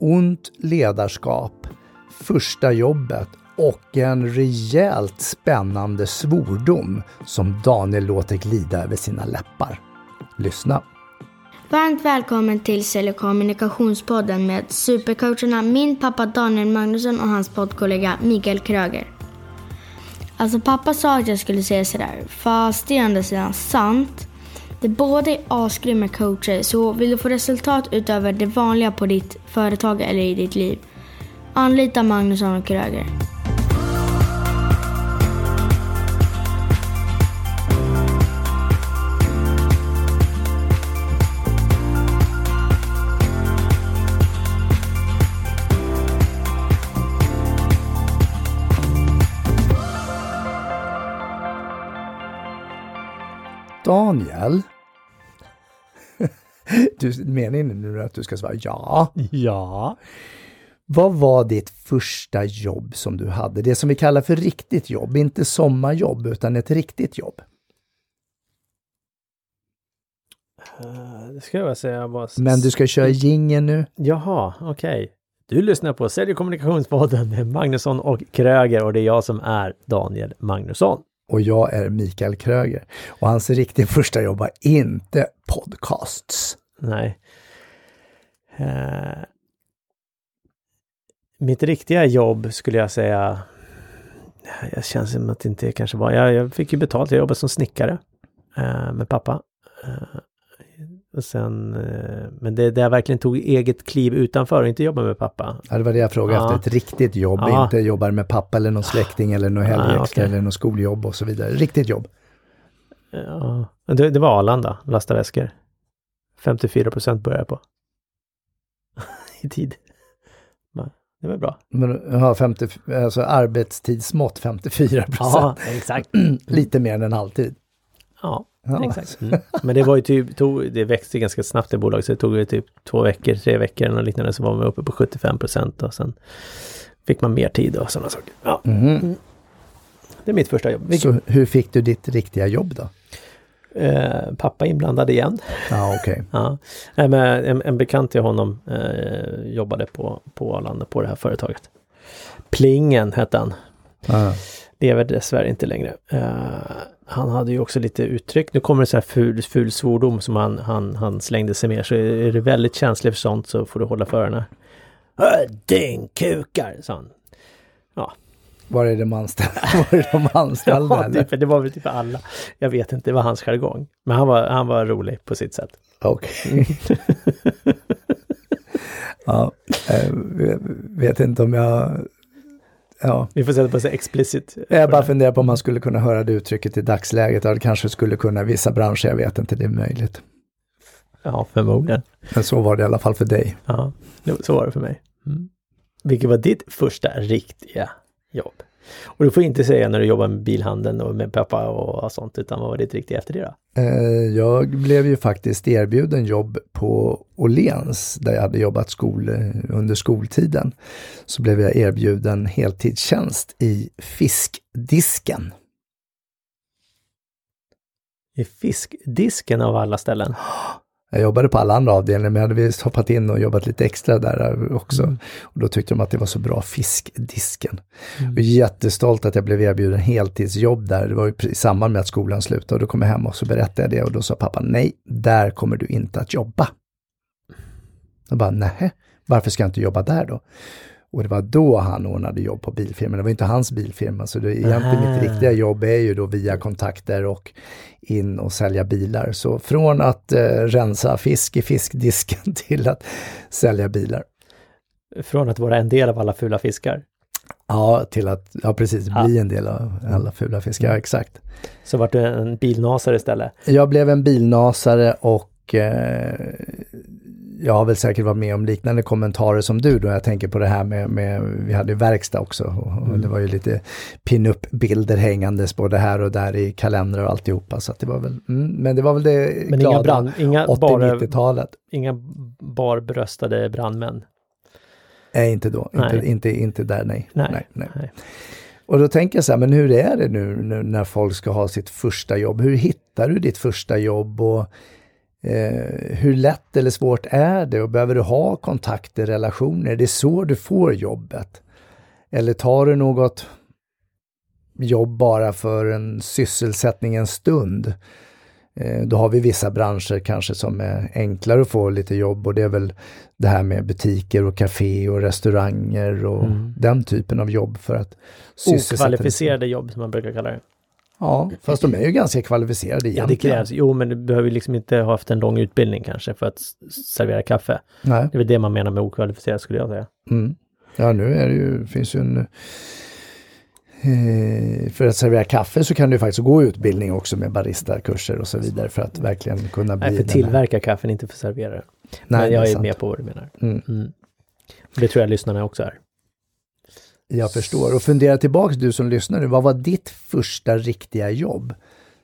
ont ledarskap, första jobbet och en rejält spännande svordom som Daniel låter glida över sina läppar. Lyssna! Varmt välkommen till Sälj och kommunikationspodden med supercoacherna min pappa Daniel Magnusson och hans poddkollega Mikael Kröger. Alltså pappa sa att jag skulle säga sådär, fast det är å andra sidan sant. De båda är asgrymma coacher, så vill du få resultat utöver det vanliga på ditt företag eller i ditt liv, anlita Magnusson och Kröger. Daniel? Du, meningen nu att du ska svara ja. Ja. Vad var ditt första jobb som du hade? Det som vi kallar för riktigt jobb, inte sommarjobb utan ett riktigt jobb. Uh, det ska jag säga bara... Men du ska köra gingen nu. Jaha, okej. Okay. Du lyssnar på Sälj och kommunikationspodden med Magnusson och Kröger och det är jag som är Daniel Magnusson och jag är Mikael Kröger. Och hans riktiga första jobb var inte podcasts. Nej. Uh, mitt riktiga jobb skulle jag säga, jag känns som att det inte kanske var, jag, jag fick ju betalt, jag jobbade som snickare uh, med pappa. Uh, och sen, eh, men det där jag verkligen tog eget kliv utanför och inte jobba med pappa. Ja, det var det jag frågade ja. efter. Ett riktigt jobb, ja. inte jobbar med pappa eller någon släkting eller någon helgextra ja, okay. eller någon skoljobb och så vidare. Riktigt jobb. Ja, det, det var Arlanda, lasta väskor. 54 procent började jag på. I tid. Det var bra. Men ja, 50, alltså arbetstidsmått 54 procent. Ja, exakt. Lite mer än en halvtid. Ja. Ja. Exakt. Mm. Men det var ju typ, tog, det växte ganska snabbt i bolaget så det tog ju typ två veckor, tre veckor eller liknande så var man uppe på 75 procent och sen fick man mer tid och sådana saker. Ja. Mm. Mm. Det är mitt första jobb. Så hur fick du ditt riktiga jobb då? Eh, pappa inblandad igen. Ja, okej. Okay. ja. en, en bekant till honom eh, jobbade på, på Arlanda på det här företaget. Plingen hette han. Ah. Lever dessvärre inte längre. Eh, han hade ju också lite uttryck. Nu kommer det så här ful, ful svordom som han, han, han slängde sig med. Så är det väldigt känsligt för sånt så får du hålla för henne. Din kukar, sa han. Ja. Var är de anställda? Var är de anställda? ja, typ, det var väl typ alla. Jag vet inte, det var hans jargong. Men han var, han var rolig på sitt sätt. Okej. Okay. ja, jag eh, vet inte om jag Ja. Vi får sätta på sig explicit. Jag bara funderar på om man skulle kunna höra det uttrycket i dagsläget. Ja, det kanske skulle kunna vissa branscher, jag vet inte, det är möjligt. Ja, förmodligen. Men så var det i alla fall för dig. Ja, så var det för mig. Mm. Vilket var ditt första riktiga jobb? Och du får inte säga när du jobbar med bilhandeln och med pappa och sånt, utan vad var ditt riktiga efter det då? Eh, jag blev ju faktiskt erbjuden jobb på Åhléns där jag hade jobbat skol, eh, under skoltiden. Så blev jag erbjuden heltidstjänst i fiskdisken. I fiskdisken av alla ställen? Jag jobbade på alla andra avdelningar men jag hade visst hoppat in och jobbat lite extra där också. Mm. Och då tyckte de att det var så bra, fiskdisken. Mm. Och jättestolt att jag blev erbjuden heltidsjobb där. Det var ju i samband med att skolan slutade och då kom jag hem och så berättade jag det och då sa pappa nej, där kommer du inte att jobba. Jag bara nej, varför ska jag inte jobba där då? Och det var då han ordnade jobb på bilfirman. Det var inte hans bilfirma. Så det, egentligen mitt riktiga jobb är ju då via kontakter och in och sälja bilar. Så från att eh, rensa fisk i fiskdisken till att sälja bilar. Från att vara en del av alla fula fiskar? Ja, till att ja, precis ja. bli en del av alla fula fiskar, ja, exakt. Så vart du en bilnasare istället? Jag blev en bilnasare och eh, jag har väl säkert varit med om liknande kommentarer som du då. Jag tänker på det här med, med vi hade verkstad också och, och mm. det var ju lite pin-up-bilder hängandes både här och där i kalendrar och alltihopa. Så att det var väl, mm, men det var väl det men glada inga brand, inga 80-90-talet. Inga barbröstade brandmän? Nej, inte då. Nej. Inte, inte, inte där, nej. Nej. nej, nej. nej. Och då tänker jag så här, men hur är det nu, nu när folk ska ha sitt första jobb? Hur hittar du ditt första jobb? och Eh, hur lätt eller svårt är det och behöver du ha kontakter, relationer? Det är så du får jobbet. Eller tar du något jobb bara för en sysselsättning en stund? Eh, då har vi vissa branscher kanske som är enklare att få lite jobb och det är väl det här med butiker och café och restauranger och mm. den typen av jobb för att Okvalificerade jobb som man brukar kalla det. Ja, fast de är ju ganska kvalificerade egentligen. Ja, det krävs. Jo, men du behöver liksom inte ha haft en lång utbildning kanske för att servera kaffe. Nej. Det är väl det man menar med okvalificerad skulle jag säga. Mm. Ja, nu är det ju, finns ju en... Eh, för att servera kaffe så kan du faktiskt gå utbildning också med baristakurser och så vidare för att verkligen kunna bli... Nej, för tillverka kaffen, inte för servera. Nej, men jag är, är med på vad du menar. Mm. Mm. Det tror jag lyssnarna också är. Jag förstår. Och fundera tillbaks du som lyssnar nu, vad var ditt första riktiga jobb?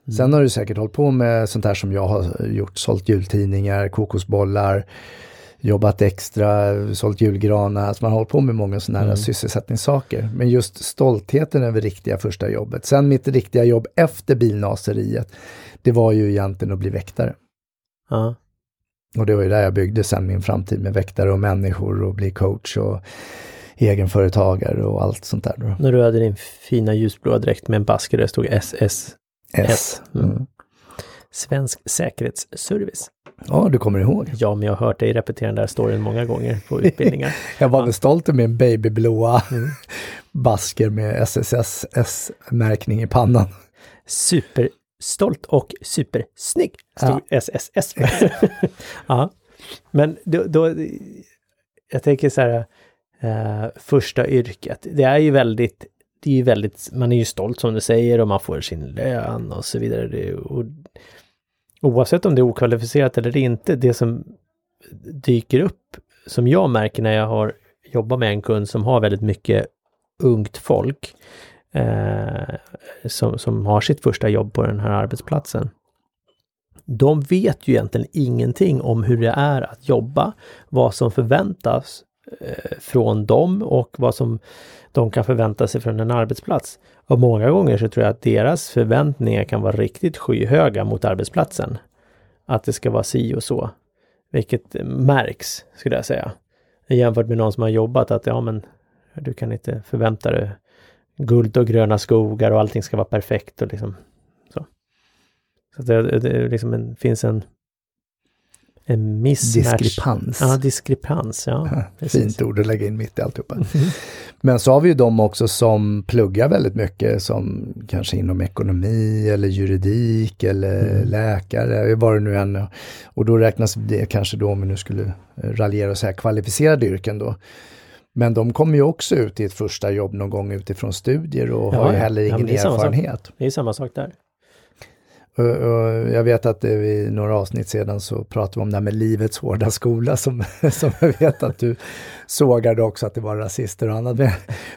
Mm. Sen har du säkert hållit på med sånt här som jag har gjort, sålt jultidningar, kokosbollar, jobbat extra, sålt julgranar. Alltså man har hållit på med många sådana här mm. sysselsättningssaker. Men just stoltheten över riktiga första jobbet. Sen mitt riktiga jobb efter bilnaseriet, det var ju egentligen att bli väktare. Ja. Och det var ju där jag byggde sen min framtid med väktare och människor och bli coach och egenföretagare och allt sånt där. När du hade din fina ljusblåa dräkt med en basker där det stod SSS. S. Mm. Svensk säkerhetsservice. Ja, du kommer ihåg. Ja, men jag har hört dig repetera den där storyn många gånger på utbildningar. jag var ja. väl stolt över min babyblåa mm. basker med SSS-märkning i pannan. Superstolt och supersnygg, stod ja. SSS ja. Men då, då, jag tänker så här, eh, första yrket. Det är ju väldigt, det är ju väldigt, man är ju stolt som du säger och man får sin lön och så vidare. Det, och, oavsett om det är okvalificerat eller inte, det som dyker upp, som jag märker när jag har jobbat med en kund som har väldigt mycket ungt folk, eh, som, som har sitt första jobb på den här arbetsplatsen. De vet ju egentligen ingenting om hur det är att jobba, vad som förväntas Eh, från dem och vad som de kan förvänta sig från en arbetsplats. Och många gånger så tror jag att deras förväntningar kan vara riktigt skyhöga mot arbetsplatsen. Att det ska vara si och så. Vilket märks, skulle jag säga. Jämfört med någon som har jobbat att ja men du kan inte förvänta dig guld och gröna skogar och allting ska vara perfekt och liksom så. Så det, det liksom en, finns en en mismatch. Diskrepans. Ja, diskrepans. Ja, Fint ord att lägga in mitt i alltihopa. Mm. Men så har vi ju de också som pluggar väldigt mycket som kanske inom ekonomi eller juridik eller mm. läkare, vad det nu än Och då räknas det kanske då, om vi nu skulle raljera och säga kvalificerade yrken då. Men de kommer ju också ut i ett första jobb någon gång utifrån studier och ja, har ju heller ingen ja, erfarenhet. Det är samma sak där. Jag vet att i några avsnitt sedan så pratade vi om det här med livets hårda skola som, som jag vet att du sågade också att det var rasister och annat.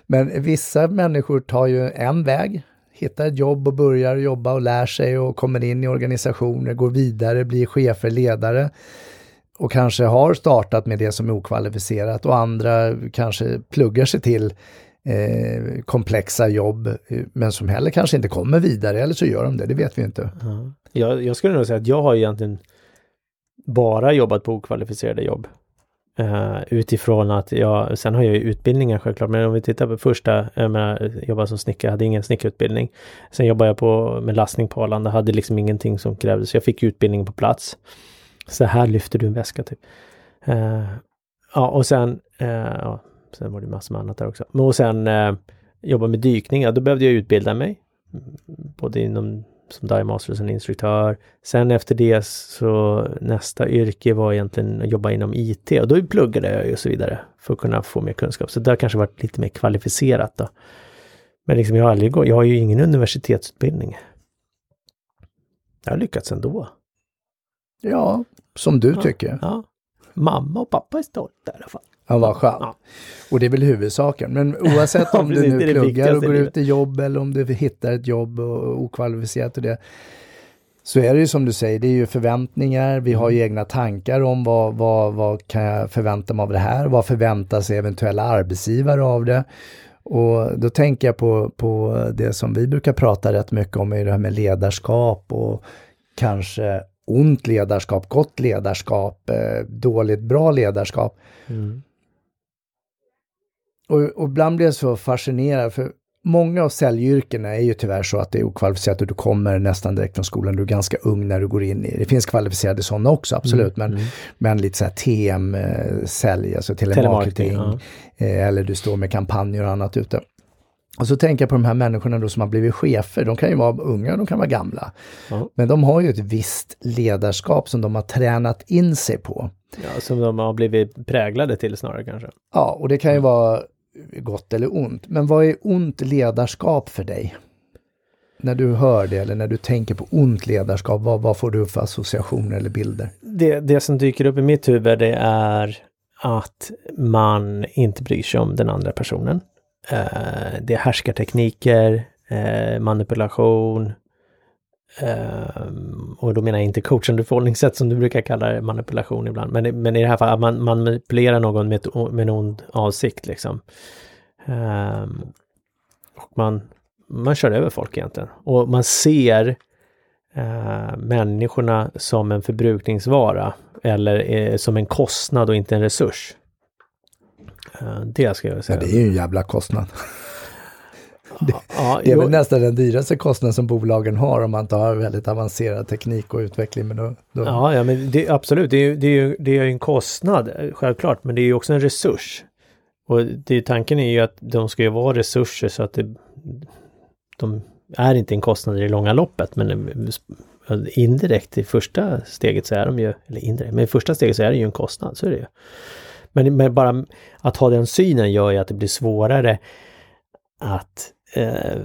Men vissa människor tar ju en väg, hittar ett jobb och börjar jobba och lär sig och kommer in i organisationer, går vidare, blir chefer, ledare och kanske har startat med det som är okvalificerat och andra kanske pluggar sig till eh, komplexa jobb, eh, men som heller kanske inte kommer vidare, eller så gör de det, det vet vi inte. Ja. Jag, jag skulle nog säga att jag har egentligen bara jobbat på okvalificerade jobb. Uh, utifrån att jag, sen har jag ju utbildningar självklart, men om vi tittar på första, jag menar, jobba som snickare, hade ingen snickarutbildning. Sen jobbade jag på, med lastning på Arlanda, hade liksom ingenting som krävdes. Jag fick utbildning på plats. Så här lyfter du en väska typ. Uh, ja, och sen, uh, Sen var det massor med annat där också. Men och sen eh, jobba med dykning, ja, då behövde jag utbilda mig. Både inom som dive master som instruktör. Sen efter det så nästa yrke var egentligen att jobba inom IT och då pluggade jag och så vidare för att kunna få mer kunskap. Så det har kanske varit lite mer kvalificerat då. Men liksom jag har aldrig gått, jag har ju ingen universitetsutbildning. Jag har lyckats ändå. Ja, som du ja, tycker. Ja. Mamma och pappa är stolta i alla fall. Ja, vad skönt. Ja. Och det är väl huvudsaken. Men oavsett om du nu pluggar och går ut i jobb eller om du hittar ett jobb och okvalificerat och det. Så är det ju som du säger, det är ju förväntningar, vi har ju egna tankar om vad, vad, vad kan jag förvänta mig av det här, vad förväntar sig eventuella arbetsgivare av det. Och då tänker jag på, på det som vi brukar prata rätt mycket om, är det här med ledarskap och kanske ont ledarskap, gott ledarskap, eh, dåligt, bra ledarskap. Mm. Och, och ibland blir jag så fascinerad, för många av säljyrkena är ju tyvärr så att det är okvalificerat och du kommer nästan direkt från skolan, du är ganska ung när du går in i det. finns kvalificerade sådana också, absolut, mm, men, mm. men lite så här TM-sälj, alltså telemarketing, ja. Eh, eller du står med kampanjer och annat ute. Och så tänker jag på de här människorna då som har blivit chefer, de kan ju vara unga, de kan vara gamla. Ja. Men de har ju ett visst ledarskap som de har tränat in sig på. Ja, som de har blivit präglade till snarare kanske. Ja, och det kan ju vara gott eller ont. Men vad är ont ledarskap för dig? När du hör det eller när du tänker på ont ledarskap, vad, vad får du för associationer eller bilder? Det, det som dyker upp i mitt huvud det är att man inte bryr sig om den andra personen. Eh, det är härskartekniker, eh, manipulation, Ehm, och då menar jag inte coachande förhållningssätt som du brukar kalla det, manipulation ibland. Men, men i det här fallet, man, man manipulerar någon med, med en ond avsikt liksom. Ehm, och man, man kör över folk egentligen. Och man ser eh, människorna som en förbrukningsvara eller eh, som en kostnad och inte en resurs. Eh, det ska jag säga. Ja, det är ju en jävla kostnad det, ja, det är väl nästan den dyraste kostnaden som bolagen har om man inte har väldigt avancerad teknik och utveckling. Men då, då... Ja, ja, men det, absolut, det är, det, är, det är en kostnad, självklart, men det är också en resurs. Och det, tanken är ju att de ska ju vara resurser så att det, de är inte en kostnad i det långa loppet, men indirekt i första steget så är de ju, eller indirekt, men i första steget så är det ju en kostnad, så är det ju. Men, men bara att ha den synen gör ju att det blir svårare att eh,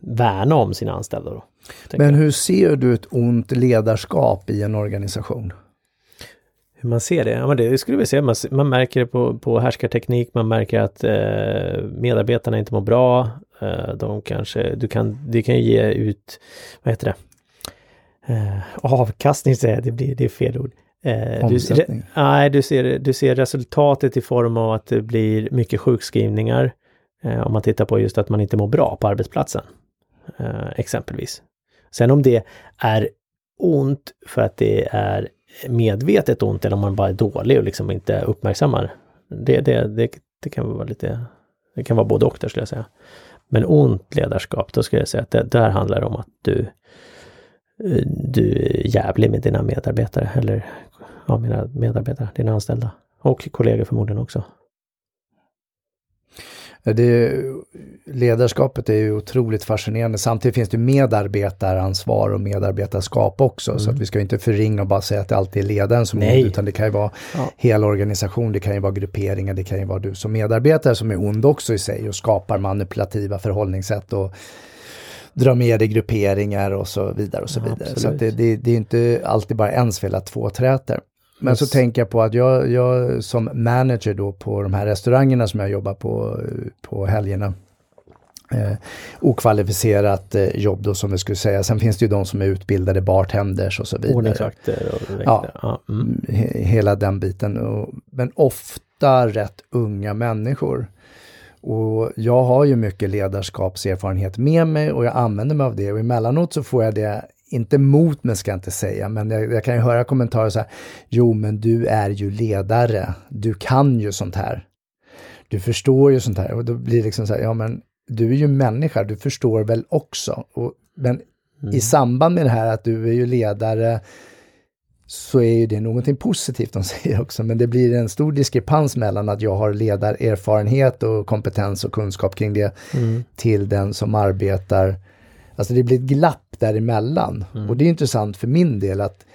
värna om sina anställda. Då, men hur ser du ett ont ledarskap i en organisation? Hur man ser det? Ja, men det skulle vi säga. Man, man märker det på, på härskarteknik, man märker att eh, medarbetarna inte mår bra. Eh, de kanske, du kan, du kan ge ut, vad heter det? Eh, avkastning säger jag, det, blir, det är fel ord. Eh, du, ser, nej, du ser, du ser resultatet i form av att det blir mycket sjukskrivningar. Eh, om man tittar på just att man inte mår bra på arbetsplatsen. Eh, exempelvis. Sen om det är ont för att det är medvetet ont eller om man bara är dålig och liksom inte uppmärksammar. Det, det, det, det kan vara lite, det kan vara både och där skulle jag säga. Men ont ledarskap, då skulle jag säga att det, där handlar det om att du du är jävlig med dina medarbetare eller ja, mina medarbetare, dina anställda och kollegor förmodligen också. Det, ledarskapet är ju otroligt fascinerande. Samtidigt finns det medarbetaransvar och medarbetarskap också. Mm. Så att vi ska inte förringa och bara säga att det alltid är ledaren som är ond, utan det kan ju vara ja. hela organisation, det kan ju vara grupperingar, det kan ju vara du som medarbetare som är ond också i sig och skapar manipulativa förhållningssätt och drar med dig grupperingar och så vidare och så ja, vidare. Så det, det, det, är inte alltid bara ens fel att två träter. Men så tänker jag på att jag, jag som manager då på de här restaurangerna som jag jobbar på på helgerna. Eh, okvalificerat eh, jobb då som vi skulle säga. Sen finns det ju de som är utbildade bartenders och så vidare. Ordningsvakter och Ja, ja mm. he, hela den biten. Och, men ofta rätt unga människor. Och jag har ju mycket ledarskapserfarenhet med mig och jag använder mig av det och emellanåt så får jag det inte mot mig ska jag inte säga, men jag, jag kan ju höra kommentarer så här, jo men du är ju ledare, du kan ju sånt här. Du förstår ju sånt här och då blir det liksom så här, ja men du är ju människa, du förstår väl också. Och, men mm. i samband med det här att du är ju ledare, så är ju det någonting positivt de säger också, men det blir en stor diskrepans mellan att jag har ledarerfarenhet och kompetens och kunskap kring det mm. till den som arbetar. Alltså det blir ett glapp däremellan. Mm. Och det är intressant för min del att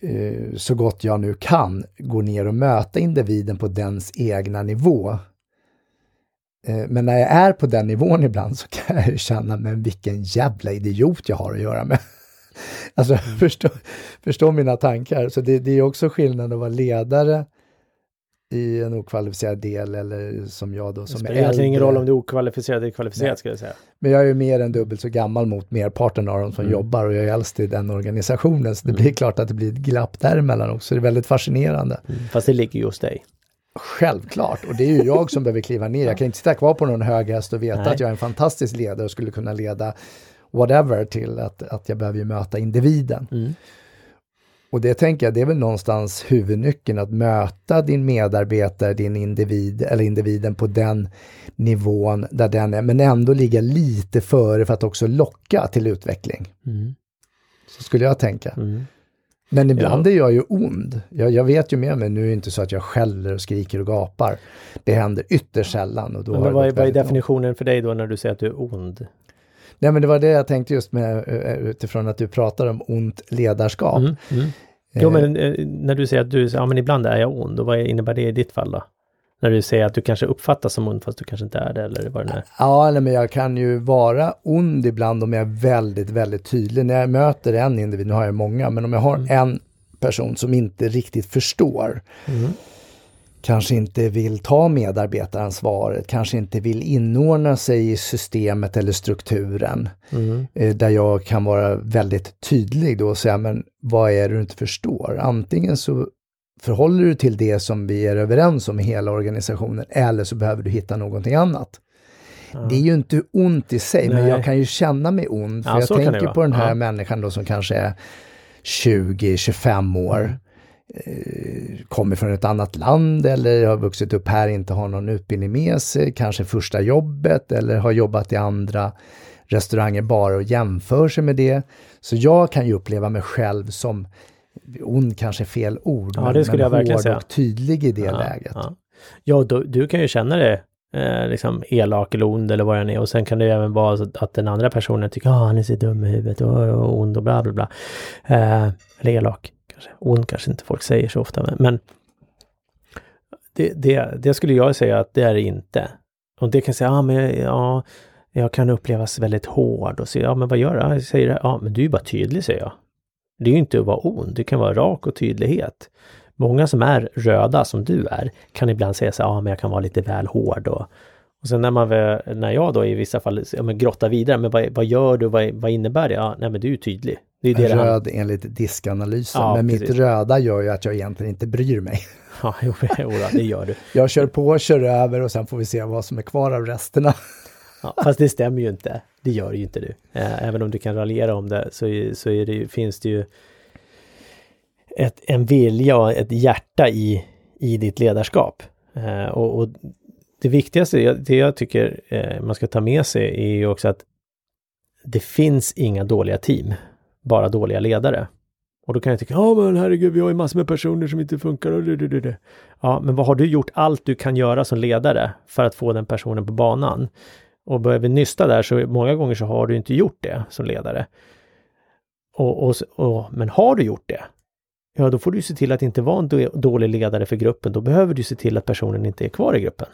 eh, så gott jag nu kan gå ner och möta individen på dens egna nivå. Eh, men när jag är på den nivån ibland så kan jag känna, men vilken jävla idiot jag har att göra med. Alltså mm. förstå, förstå mina tankar. Så det, det är också skillnad att vara ledare i en okvalificerad del eller som jag då som äldre. Det spelar egentligen ingen roll om du är okvalificerad eller kvalificerad skulle jag säga. Men jag är ju mer än dubbelt så gammal mot merparten av dem som mm. jobbar och jag är äldst i den organisationen. Så det mm. blir klart att det blir ett glapp däremellan också. Det är väldigt fascinerande. Mm. Fast det ligger ju hos dig. Självklart, och det är ju jag som behöver kliva ner. Jag kan inte sitta kvar på någon hög häst och veta Nej. att jag är en fantastisk ledare och skulle kunna leda whatever till att, att jag behöver möta individen. Och det tänker jag, det är väl någonstans huvudnyckeln att möta din medarbetare, din individ eller individen på den nivån där den är, men ändå ligga lite före för att också locka till utveckling. Mm. Så skulle jag tänka. Mm. Men ibland Ja. är jag ju ond. Jag, jag vet ju med mig, nu är det inte så att jag skäller och skriker och gapar. Det händer ytterst sällan. Och då Men vad är, vad är definitionen för dig då när du säger att du är ond? Nej men det var det jag tänkte just med eh, utifrån att du pratar om ont ledarskap. Mm. Mm. Jo men eh, när du säger att du, ja men ibland är jag ond, och vad innebär det i ditt fall då? När du säger att du kanske uppfattas som ond fast du kanske inte är det eller vad det är. Ja, nej, men jag kan ju vara ond ibland om jag är väldigt, väldigt tydlig. När jag möter en individ, nu har jag många, men om jag har Mm. en person som inte riktigt förstår, kanske inte vill ta medarbetaransvaret, kanske inte vill inordna sig i systemet eller strukturen, Mm. eh, där jag kan vara väldigt tydlig då och säga, men vad är det du inte förstår? Antingen så förhåller du till det som vi är överens om i hela organisationen, eller så behöver du hitta någonting annat. Det är ju inte ont i sig, men Nej. jag kan ju känna mig ond. För Ja, jag tänker på den här Ja. människan då som kanske är 20-25 år. Eh, kommer från ett annat land eller har vuxit upp här, inte har någon utbildning med sig, kanske första jobbet eller har jobbat i andra restauranger bara och jämför sig med det. Så jag kan ju uppleva mig själv som, ond kanske är fel ord, Ja, men, det skulle men jag verkligen hård säga. och tydlig i det Ja, läget. Ja, ja då, du kan ju känna det eh, liksom elak eller ond eller vad den är och sen kan det ju även vara så att den andra personen tycker att han är så dum i huvudet och, och ond och bla bla bla. Eh, eller elak kanske. Ond kanske inte folk säger så ofta men, men det, det, det skulle jag säga att det är det inte. Och det kan säga, ja men jag- ja, jag kan upplevas väldigt hård och säga, ja men vad gör du? Jag säger ja ja men du är ju bara tydlig säger jag. Det är ju inte att vara ond, det kan vara rak och tydlighet. Många som är röda som du är kan ibland säga så här, ja men jag kan vara lite väl hård och, och sen när man väl, när jag då i vissa fall ja, men grottar vidare, men vad, vad gör du, vad, vad innebär det? Ja, nej men du är tydlig. Det är det det Röd enligt diskanalysen, Ja, men precis. mitt röda gör ju att jag egentligen inte bryr mig. Ja, jo, jo, då, det gör du. Jag kör på, kör över och sen får vi se vad som är kvar av resterna. Ja, fast det stämmer ju inte. Det gör ju inte du. Eh, Även om du kan raljera om det så, så är det, finns det ju ett, en vilja och ett hjärta i, i ditt ledarskap. Eh, och, och det viktigaste, det jag tycker eh, man ska ta med sig är ju också att det finns inga dåliga team, bara dåliga ledare. Och då kan jag tycka, ja men herregud, vi har ju massor med personer som inte funkar. Och. Ja, men vad har du gjort allt du kan göra som ledare för att få den personen på banan? Och börjar vi nysta där så många gånger så har du inte gjort det som ledare. Och, och, och, men har du gjort det, ja då får du se till att inte vara en dålig ledare för gruppen. Då behöver du se till att personen inte är kvar i gruppen.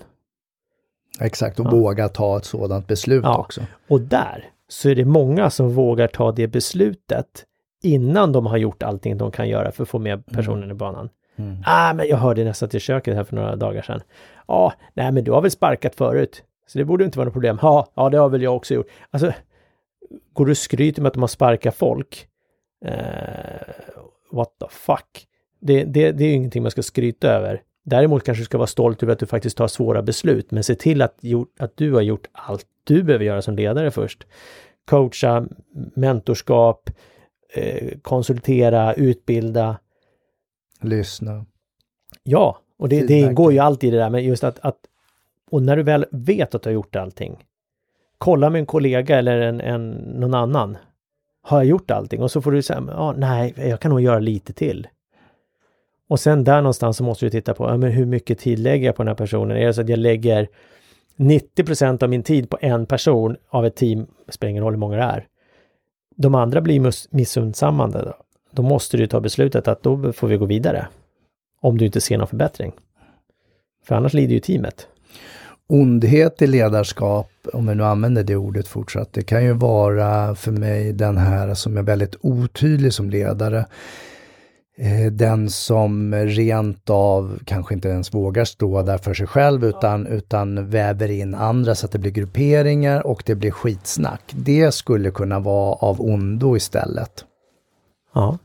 Exakt, och Ja. våga ta ett sådant beslut Ja. också. Och där så är det många som vågar ta det beslutet innan de har gjort allting de kan göra för att få med personen i banan. Mm. Ah, men jag hörde nästan till köket här för några dagar sedan. Ja, nej men du har väl sparkat förut? Så det borde inte vara något problem. Ja, ja det har väl jag också gjort. Alltså, går du och skryter med att de har sparkat folk? Eh, what the fuck? Det, det, det är ju ingenting man ska skryta över. Däremot kanske du ska vara stolt över att du faktiskt tar svåra beslut, men se till att, att du har gjort allt du behöver göra som ledare först. Coacha, mentorskap, eh, konsultera, utbilda. Lyssna. Ja, och det, det ingår ju alltid i det där, men just att, att och när du väl vet att du har gjort allting, kolla med en kollega eller en, en, någon annan. Har jag gjort allting? Och så får du säga, ja, nej, jag kan nog göra lite till. Och sen där någonstans så måste du titta på, ja, men hur mycket tid lägger jag på den här personen? Är det så att jag lägger 90% av min tid på en person av ett team, spelar ingen roll hur många det är. De andra blir missundsammande. Då. då måste du ta beslutet att då får vi gå vidare. Om du inte ser någon förbättring. För annars lider ju teamet. Ondhet i ledarskap, om vi nu använder det ordet fortsatt, det kan ju vara för mig den här som är väldigt otydlig som ledare. Eh, den som rent av kanske inte ens vågar stå där för sig själv utan, utan väver in andra så att det blir grupperingar och det blir skitsnack. Det skulle kunna vara av ondo istället. Ja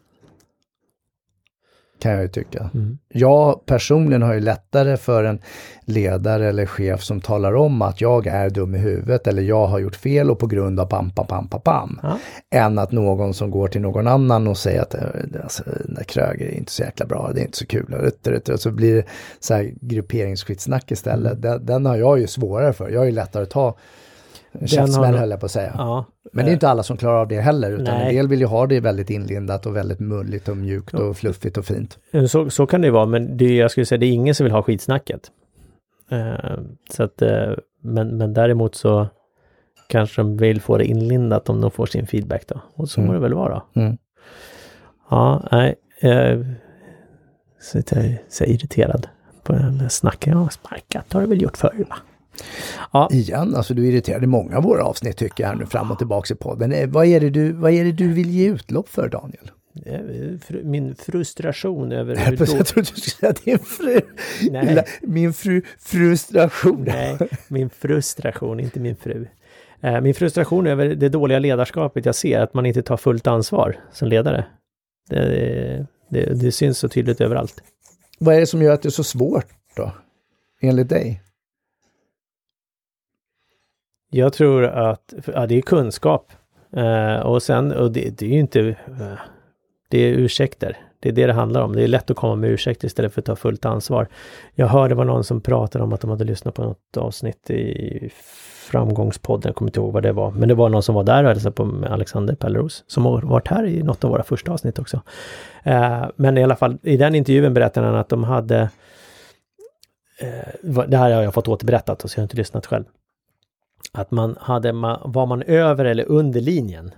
kan jag ju tycka. Mm. Jag personligen har ju lättare för en ledare eller chef som talar om att jag är dum i huvudet eller jag har gjort fel och på grund av pam, pam, pam, pam, pam. Ja. Än att någon som går till någon annan och säger att äh, alltså, den där Kröger är inte så jäkla bra, det är inte så kul. Och så blir det så här grupperingsskitsnack istället. Mm. Den, den har jag ju svårare för. Jag är ju lättare att ta käftsmäll höll jag på att säga. Ja, Men det är inte alla som klarar av det heller, utan nej. en del vill ju ha det väldigt inlindat och väldigt mulligt och mjukt och fluffigt och fint. Så, så kan det vara, men det, jag skulle säga det är ingen som vill ha skitsnacket. Uh, så att, uh, men, men däremot så kanske de vill få det inlindat om de får sin feedback då. Och så mm. må det väl vara. Mm. Ja, nej. Uh, så jag är så irriterad på den snacken. Ja, sparkat har du väl gjort förr va? Ja. Igen, alltså du är irriterad i många av våra avsnitt tycker jag nu fram och tillbaks i podden. Eh, vad är det du, vad är det du vill ge utlopp för Daniel? Min frustration över hur... Jag, jag trodde du skulle säga din fru. Nej. Min fru, frustration. Nej, min frustration, inte min fru. Eh, min frustration över det dåliga ledarskapet jag ser, att man inte tar fullt ansvar som ledare. Det, det, det syns så tydligt överallt. Vad är det som gör att det är så svårt då, enligt dig? Jag tror att ja, det är kunskap. Eh, och sen, och det, det är ju inte, eh, det är ursäkter. Det är det det handlar om. Det är lätt att komma med ursäkter istället för att ta fullt ansvar. Jag hörde var någon som pratade om att de hade lyssnat på något avsnitt i Framgångspodden, jag kommer inte ihåg vad det var, men det var någon som var där och hälsade på med Alexander Pelleros, som har varit här i något av våra första avsnitt också. Eh, men i alla fall, i den intervjun berättade han att de hade, eh, det här har jag fått återberättat, så jag har inte lyssnat själv att man hade, var man över eller under linjen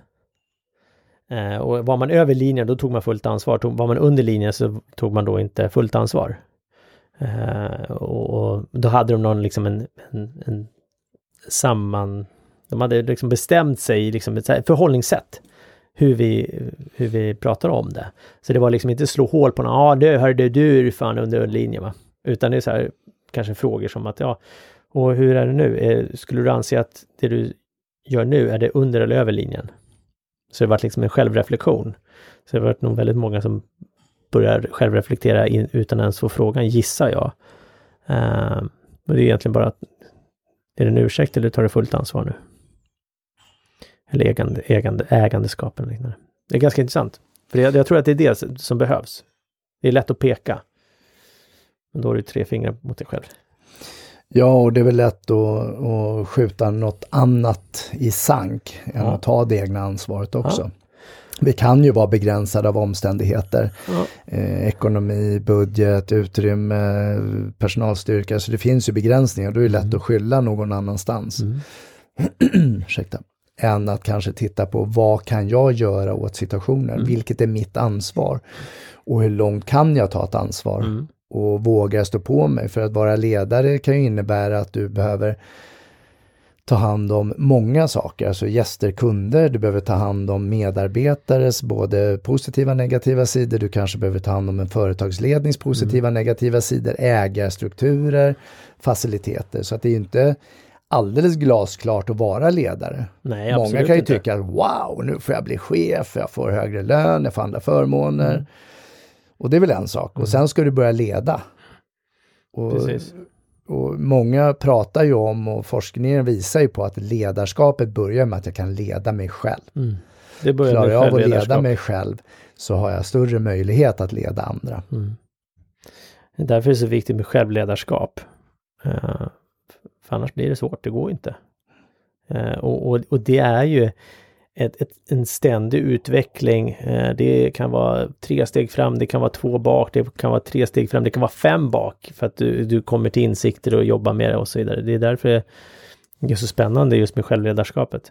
eh, och var man över linjen då tog man fullt ansvar. Var man under linjen så tog man då inte fullt ansvar. Eh, och, då hade de någon liksom en, en, en samman... De hade liksom bestämt sig liksom ett förhållningssätt hur vi, hur vi pratar om det. Så det var liksom inte slå hål på någon, ja ah, du hörde du är fan under linjen va. Utan det är så här, kanske frågor som att ja, och hur är det nu? Eh, skulle du anse att det du gör nu, är det under eller över linjen? Så det varit liksom en självreflektion. Så det har varit nog väldigt många som börjar självreflektera in, utan ens få frågan, gissar jag. Uh, och det är egentligen bara att, är det en ursäkt eller tar du fullt ansvar nu? Eller ägande, ägande, ägandeskap eller liknande. Det är ganska intressant. För jag, jag tror att det är det som behövs. Det är lätt att peka. Men då har du tre fingrar mot dig själv. Ja, och det är väl lätt att, att skjuta något annat i sank än ja. att ta det egna ansvaret också. Ja. Vi kan ju vara begränsade av omständigheter. Ja. Eh, ekonomi, budget, utrymme, personalstyrka. Så det finns ju begränsningar. Då är det lätt mm. att skylla någon annanstans. Mm. Ursäkta. Än att kanske titta på vad kan jag göra åt situationen? Mm. Vilket är mitt ansvar? Och hur långt kan jag ta ett ansvar? Mm och vågar stå på mig. För att vara ledare kan ju innebära att du behöver ta hand om många saker, alltså gäster, kunder, du behöver ta hand om medarbetares både positiva och negativa sidor, du kanske behöver ta hand om en företagslednings positiva och mm. negativa sidor, ägarstrukturer, faciliteter. Så att det är inte alldeles glasklart att vara ledare. Nej, Många kan ju inte. tycka att wow, nu får jag bli chef, jag får högre lön, jag får andra förmåner. Mm. Och det är väl en sak. Och mm. sen ska du börja leda. Och, och många pratar ju om och forskningen visar ju på att ledarskapet börjar med att jag kan leda mig själv. Mm. Det börjar Klarar jag av att leda mig själv så har jag större möjlighet att leda andra. Mm. Därför är det så viktigt med självledarskap. Uh, för annars blir det svårt, det går inte. Uh, och, och, och, det är ju ett, ett, en ständig utveckling. Eh, det kan vara tre steg fram, det kan vara två bak, det kan vara tre steg fram, det kan vara fem bak för att du, du kommer till insikter och jobbar med det och så vidare. Det är därför det är så spännande just med självledarskapet.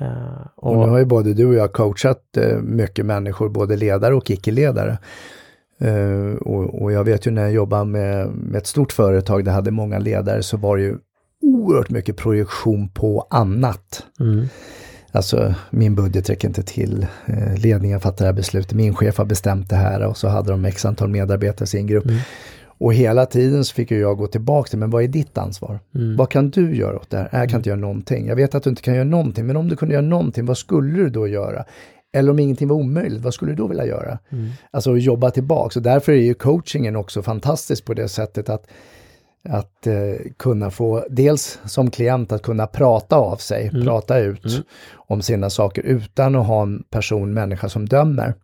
Uh, och, och nu har ju både du och jag coachat uh, mycket människor, både ledare och icke-ledare. Och, och, jag vet ju när jag jobbade med, med ett stort företag, det hade många ledare, så var det ju oerhört mycket projektion på annat. Mm. Alltså min budget räcker inte till, eh, ledningen fattar det här beslutet, min chef har bestämt det här och så hade de x antal medarbetare i sin grupp. Mm. Och hela tiden så fick jag gå tillbaka till, men vad är ditt ansvar? Mm. Vad kan du göra åt det här? Jag kan mm. inte göra någonting. Jag vet att du inte kan göra någonting, men om du kunde göra någonting, vad skulle du då göra? Eller om ingenting var omöjligt, vad skulle du då vilja göra? Mm. Alltså jobba tillbaka. Och därför är ju coachingen också fantastisk på det sättet att att eh, kunna få, dels som klient att kunna prata av sig, mm. prata ut mm. om sina saker utan att ha en person, människa som dömer.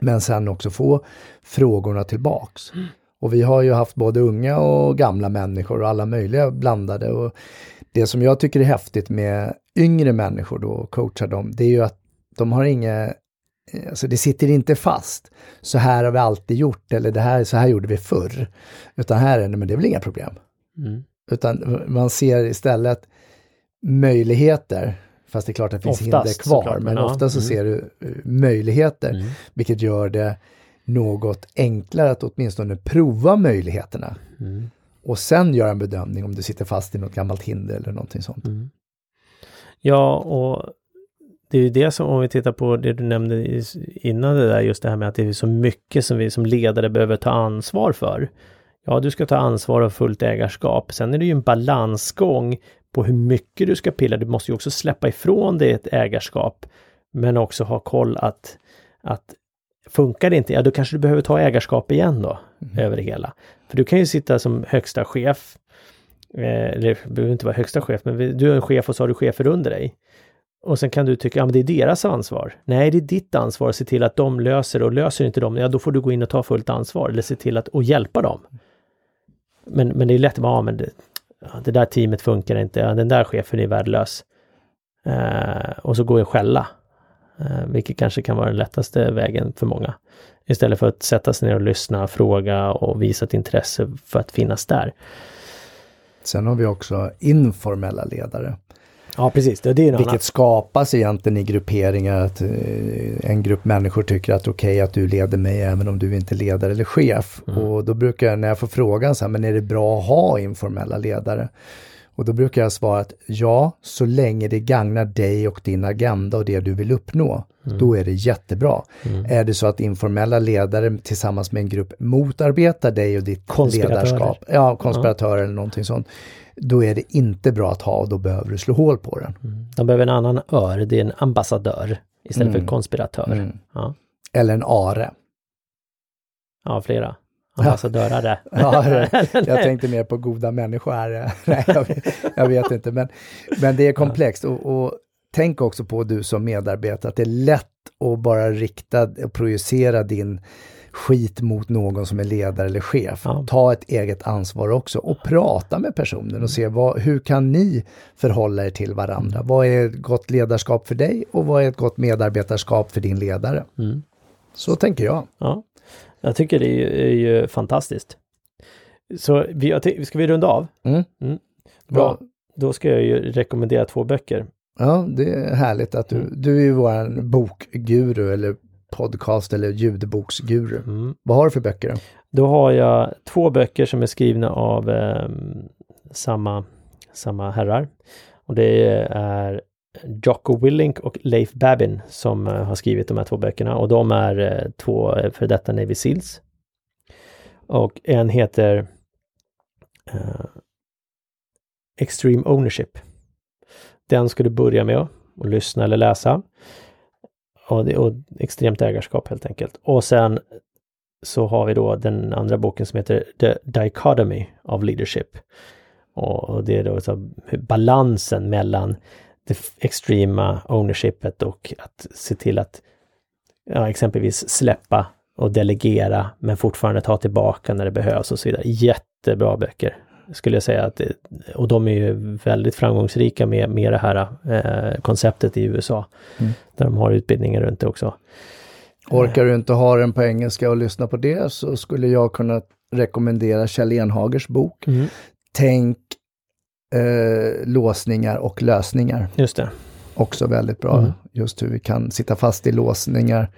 Men sen också få frågorna tillbaks. Mm. Och vi har ju haft både unga och gamla människor och alla möjliga blandade. Och det som jag tycker är häftigt med yngre människor då, coachar dem, det är ju att de har inga Alltså det sitter inte fast. Så här har vi alltid gjort eller det här, så här gjorde vi förr. Utan här är det, men det är väl inga problem. Mm. Utan man ser istället möjligheter, fast det är klart att det finns oftast, hinder kvar, såklart, men ja. ofta så mm. ser du eh, möjligheter, mm. vilket gör det något enklare att åtminstone prova möjligheterna. Mm. Och sen göra en bedömning om du sitter fast i något gammalt hinder eller någonting sånt. Mm. Ja, och det är ju det som, om vi tittar på det du nämnde innan det där, just det här med att det är så mycket som vi som ledare behöver ta ansvar för. Ja, du ska ta ansvar och fullt ägarskap. Sen är det ju en balansgång på hur mycket du ska pilla. Du måste ju också släppa ifrån dig ett ägarskap, men också ha koll att, att funkar det inte, ja då kanske du behöver ta ägarskap igen då, mm. över det hela. För du kan ju sitta som högsta chef, eh, eller behöver inte vara högsta chef, men du är en chef och så har du chefer under dig. Och sen kan du tycka, ja men det är deras ansvar. Nej, det är ditt ansvar att se till att de löser och löser inte de, ja då får du gå in och ta fullt ansvar eller se till att och hjälpa dem. Men, men det är lätt, att ja men det, det där teamet funkar inte, ja, den där chefen är värdelös. Eh, och så går jag skälla. Eh, vilket kanske kan vara den lättaste vägen för många. Istället för att sätta sig ner och lyssna, fråga och visa ett intresse för att finnas där. Sen har vi också informella ledare. Ja precis, det är Vilket annan. skapas egentligen i grupperingar att eh, en grupp människor tycker att okej okay, att du leder mig även om du inte är ledare eller chef. Mm. Och då brukar jag, när jag får frågan så här, men är det bra att ha informella ledare? Och då brukar jag svara att ja, så länge det gagnar dig och din agenda och det du vill uppnå, mm. då är det jättebra. Mm. Är det så att informella ledare tillsammans med en grupp motarbetar dig och ditt ledarskap, ja, konspiratörer ja. eller någonting sånt, då är det inte bra att ha och då behöver du slå hål på den. Mm. De behöver en annan ör, det är en ambassadör istället mm. för konspiratör. Mm. Ja. Eller en are. Ja, flera. Ambassadörare. ja, jag tänkte mer på goda människor. Nej, jag, jag, vet inte, men, men det är komplext. Och, och tänk också på du som medarbetare, att det är lätt att bara rikta och projicera din skit mot någon som är ledare eller chef. Ja. Ta ett eget ansvar också och prata med personen och se vad, hur kan ni förhålla er till varandra? Mm. Vad är ett gott ledarskap för dig och vad är ett gott medarbetarskap för din ledare? Mm. Så tänker jag. Ja, jag tycker det är, är ju fantastiskt. Så vi, ska vi runda av? Mm. mm. Bra. Då ska jag ju rekommendera två böcker. Ja, det är härligt att du, mm. du är ju våran bokguru eller podcast eller ljudboksguru. Mm. Vad har du för böcker? Då? då har jag två böcker som är skrivna av eh, samma, samma herrar. Och det är Jocko Willink och Leif Babin som uh, har skrivit de här två böckerna och de är uh, två uh, för detta Navy Seals. Och en heter Extreme Ownership. Den ska du börja med att lyssna eller läsa och, det, och extremt ägarskap helt enkelt. Och sen så har vi då den andra boken som heter The Dichotomy of Leadership. Och, och det är då så balansen mellan det extrema ownershipet och att se till att ja, exempelvis släppa och delegera men fortfarande ta tillbaka när det behövs och så vidare. Jättebra böcker skulle jag säga. Att, och de är ju väldigt framgångsrika med, med det här eh, konceptet i USA. Mm. Där de har utbildningar runt det också. Orkar du inte ha den på engelska och lyssna på det så skulle jag kunna rekommendera Kjell Enhagers bok. Mm. Tänk eh, låsningar och lösningar. Just det. Också väldigt bra. Mm. Just hur vi kan sitta fast i låsningar,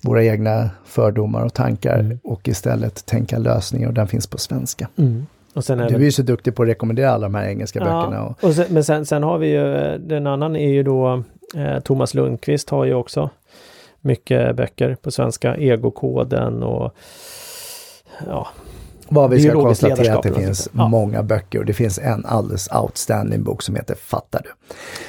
våra egna fördomar och tankar mm. och istället tänka lösningar och den finns på svenska. Mm. Och sen du är ju så duktig på att rekommendera alla de här engelska ja, böckerna. Och... och sen, men sen, sen, har vi ju, den annan är ju då eh, Thomas Lundqvist har ju också mycket böcker på svenska, Egokoden och ja, Vad vi ska konstatera att det finns ja. många böcker och det finns en alldeles outstanding bok som heter Fattar du?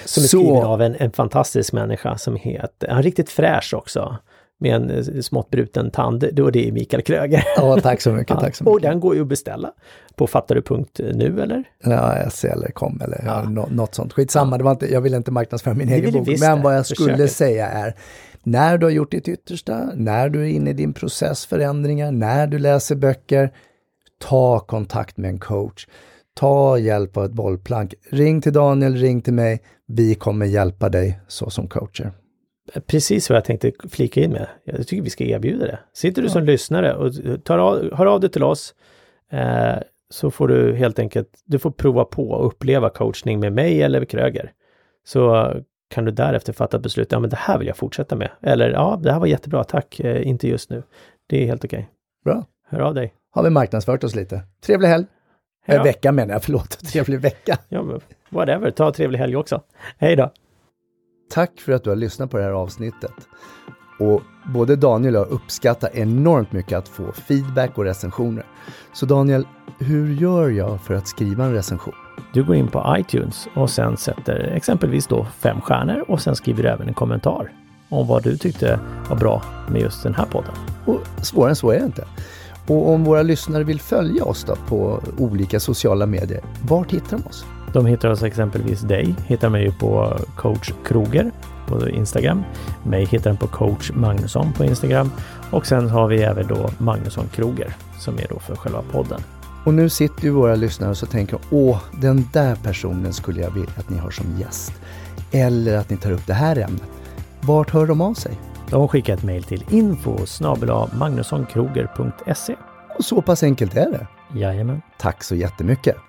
Som är skriven av en, en fantastisk människa som heter, han är riktigt fräsch också, med en eh, smått bruten tand, då det är Mikael Kröger. Ja, tack så mycket. Tack så Och mycket. den går ju att beställa på fattaru.nu eller? Ja, SC eller kom eller ja. Ja. nå- något sånt. Skitsamma, det var inte, jag ville inte marknadsföra min egen vill bok. Men vad jag skulle Försöket. säga är, när du har gjort ditt yttersta, när du är inne i din process förändringar, när du läser böcker, ta kontakt med en coach. Ta hjälp av ett bollplank. Ring till Daniel, ring till mig. Vi kommer hjälpa dig så som coacher. Precis vad jag tänkte flika in med. Jag tycker vi ska erbjuda det. Sitter du som lyssnare och tar av, hör av dig till oss eh, så får du helt enkelt, du får prova på att uppleva coachning med mig eller Kröger. Så kan du därefter fatta beslut, ja men det här vill jag fortsätta med. Eller ja, det här var jättebra, tack, eh, inte just nu. Det är helt okej. Bra. Hör av dig. Har vi marknadsfört oss lite. Trevlig helg. Eh, då. vecka menar jag, förlåt. Trevlig vecka. Ja, men whatever, ta trevlig helg också. Hej då! Tack för att du har lyssnat på det här avsnittet. Och både Daniel och jag uppskattar enormt mycket att få feedback och recensioner. Så Daniel, hur gör jag för att skriva en recension? Du går in på iTunes och sen sätter exempelvis då fem stjärnor och sen skriver du även en kommentar om vad du tyckte var bra med just den här podden. Och svårare än så är det inte. Och om våra lyssnare vill följa oss då på olika sociala medier, vart hittar de oss? De hittar oss exempelvis dig, hittar mig på coach Kroger på Instagram. Mig hittar den på coach Magnusson på Instagram och sen har vi även då Magnusson Kroger som är då för själva podden. Och nu sitter ju våra lyssnare och så tänker åh, den där personen skulle jag vilja att ni har som gäst. Eller att ni tar upp det här ämnet. Vart hör de av sig? De skickar ett mejl till info magnussonkroger.se. Och så pass enkelt är det. Jajamän. Tack så jättemycket!